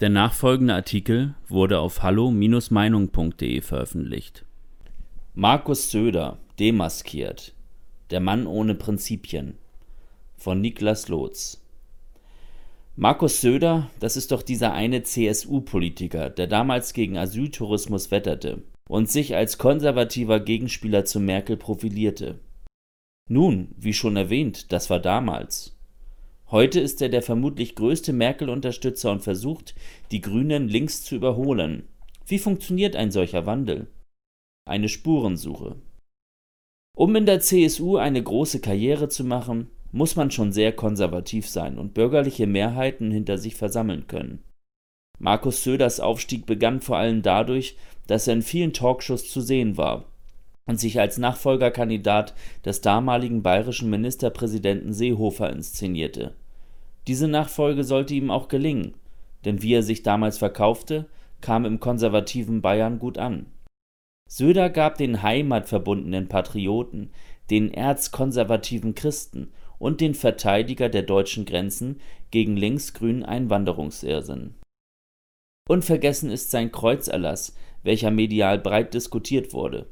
Der nachfolgende Artikel wurde auf hallo-meinung.de veröffentlicht. Markus Söder demaskiert. Der Mann ohne Prinzipien von Niklas Lotz. Markus Söder, das ist doch dieser eine CSU-Politiker, der damals gegen Asyltourismus wetterte und sich als konservativer Gegenspieler zu Merkel profilierte. Nun, wie schon erwähnt, das war damals. Heute ist er der vermutlich größte Merkel-Unterstützer und versucht, die Grünen links zu überholen. Wie funktioniert ein solcher Wandel? Eine Spurensuche. Um in der CSU eine große Karriere zu machen, muss man schon sehr konservativ sein und bürgerliche Mehrheiten hinter sich versammeln können. Markus Söders Aufstieg begann vor allem dadurch, dass er in vielen Talkshows zu sehen war und sich als Nachfolgerkandidat des damaligen bayerischen Ministerpräsidenten Seehofer inszenierte. Diese Nachfolge sollte ihm auch gelingen, denn wie er sich damals verkaufte, kam im konservativen Bayern gut an. Söder gab den heimatverbundenen Patrioten, den erzkonservativen Christen und den Verteidiger der deutschen Grenzen gegen linksgrünen Einwanderungsirrsinn. Unvergessen ist sein Kreuzerlass, welcher medial breit diskutiert wurde.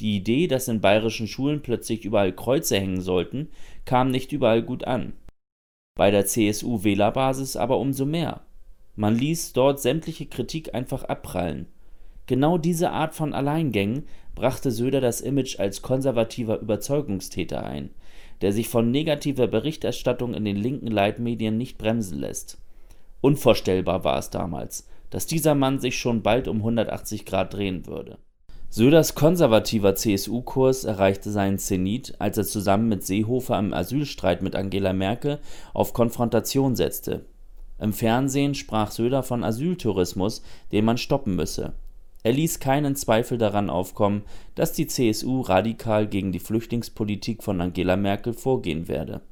Die Idee, dass in bayerischen Schulen plötzlich überall Kreuze hängen sollten, kam nicht überall gut an. Bei der CSU-Wählerbasis aber umso mehr. Man ließ dort sämtliche Kritik einfach abprallen. Genau diese Art von Alleingängen brachte Söder das Image als konservativer Überzeugungstäter ein, der sich von negativer Berichterstattung in den linken Leitmedien nicht bremsen lässt. Unvorstellbar war es damals, dass dieser Mann sich schon bald um 180 Grad drehen würde. Söders konservativer CSU-Kurs erreichte seinen Zenit, als er zusammen mit Seehofer im Asylstreit mit Angela Merkel auf Konfrontation setzte. Im Fernsehen sprach Söder von Asyltourismus, den man stoppen müsse. Er ließ keinen Zweifel daran aufkommen, dass die CSU radikal gegen die Flüchtlingspolitik von Angela Merkel vorgehen werde.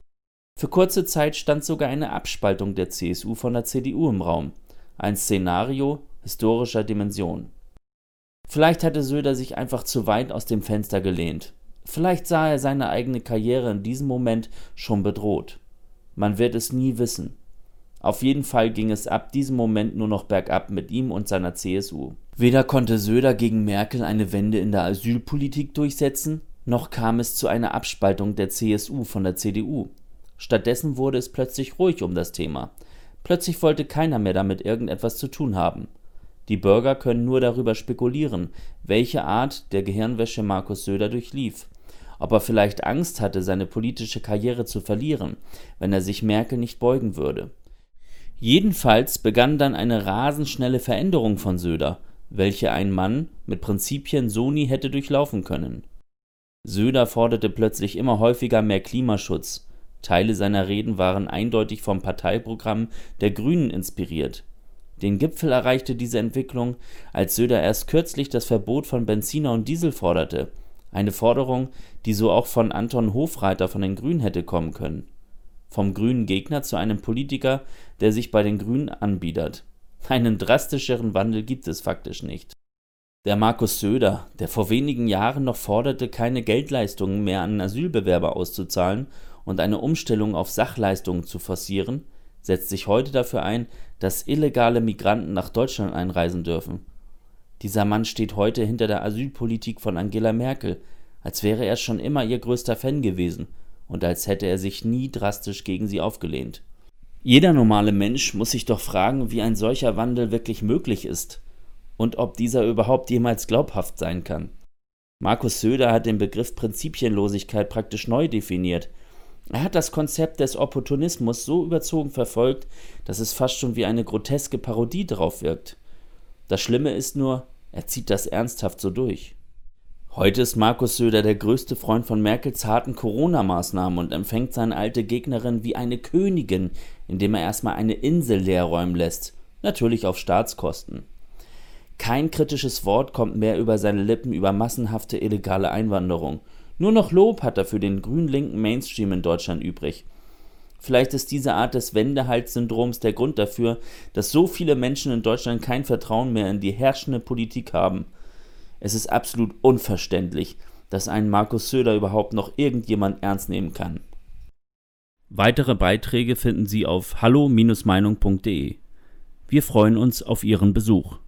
Für kurze Zeit stand sogar eine Abspaltung der CSU von der CDU im Raum, ein Szenario historischer Dimension. Vielleicht hatte Söder sich einfach zu weit aus dem Fenster gelehnt. Vielleicht sah er seine eigene Karriere in diesem Moment schon bedroht. Man wird es nie wissen. Auf jeden Fall ging es ab diesem Moment nur noch bergab mit ihm und seiner CSU. Weder konnte Söder gegen Merkel eine Wende in der Asylpolitik durchsetzen, noch kam es zu einer Abspaltung der CSU von der CDU. Stattdessen wurde es plötzlich ruhig um das Thema. Plötzlich wollte keiner mehr damit irgendetwas zu tun haben. Die Bürger können nur darüber spekulieren, welche Art der Gehirnwäsche Markus Söder durchlief. Ob er vielleicht Angst hatte, seine politische Karriere zu verlieren, wenn er sich Merkel nicht beugen würde. Jedenfalls begann dann eine rasend schnelle Veränderung von Söder, welche ein Mann mit Prinzipien so nie hätte durchlaufen können. Söder forderte plötzlich immer häufiger mehr Klimaschutz. Teile seiner Reden waren eindeutig vom Parteiprogramm der Grünen inspiriert. Den Gipfel erreichte diese Entwicklung, als Söder erst kürzlich das Verbot von Benziner und Diesel forderte, eine Forderung, die so auch von Anton Hofreiter von den Grünen hätte kommen können. Vom grünen Gegner zu einem Politiker, der sich bei den Grünen anbietet. Einen drastischeren Wandel gibt es faktisch nicht. Der Markus Söder, der vor wenigen Jahren noch forderte, keine Geldleistungen mehr an Asylbewerber auszuzahlen und eine Umstellung auf Sachleistungen zu forcieren, setzt sich heute dafür ein, dass illegale Migranten nach Deutschland einreisen dürfen. Dieser Mann steht heute hinter der Asylpolitik von Angela Merkel, als wäre er schon immer ihr größter Fan gewesen und als hätte er sich nie drastisch gegen sie aufgelehnt. Jeder normale Mensch muss sich doch fragen, wie ein solcher Wandel wirklich möglich ist und ob dieser überhaupt jemals glaubhaft sein kann. Markus Söder hat den Begriff Prinzipienlosigkeit praktisch neu definiert er hat das Konzept des Opportunismus so überzogen verfolgt, dass es fast schon wie eine groteske Parodie drauf wirkt. Das Schlimme ist nur, er zieht das ernsthaft so durch. Heute ist Markus Söder der größte Freund von Merkels harten Corona-Maßnahmen und empfängt seine alte Gegnerin wie eine Königin, indem er erstmal eine Insel leer räumen lässt, natürlich auf Staatskosten. Kein kritisches Wort kommt mehr über seine Lippen über massenhafte illegale Einwanderung nur noch Lob hat er für den grün-linken Mainstream in Deutschland übrig. Vielleicht ist diese Art des Wendehalssyndroms der Grund dafür, dass so viele Menschen in Deutschland kein Vertrauen mehr in die herrschende Politik haben. Es ist absolut unverständlich, dass einen Markus Söder überhaupt noch irgendjemand ernst nehmen kann. Weitere Beiträge finden Sie auf hallo-meinung.de. Wir freuen uns auf Ihren Besuch.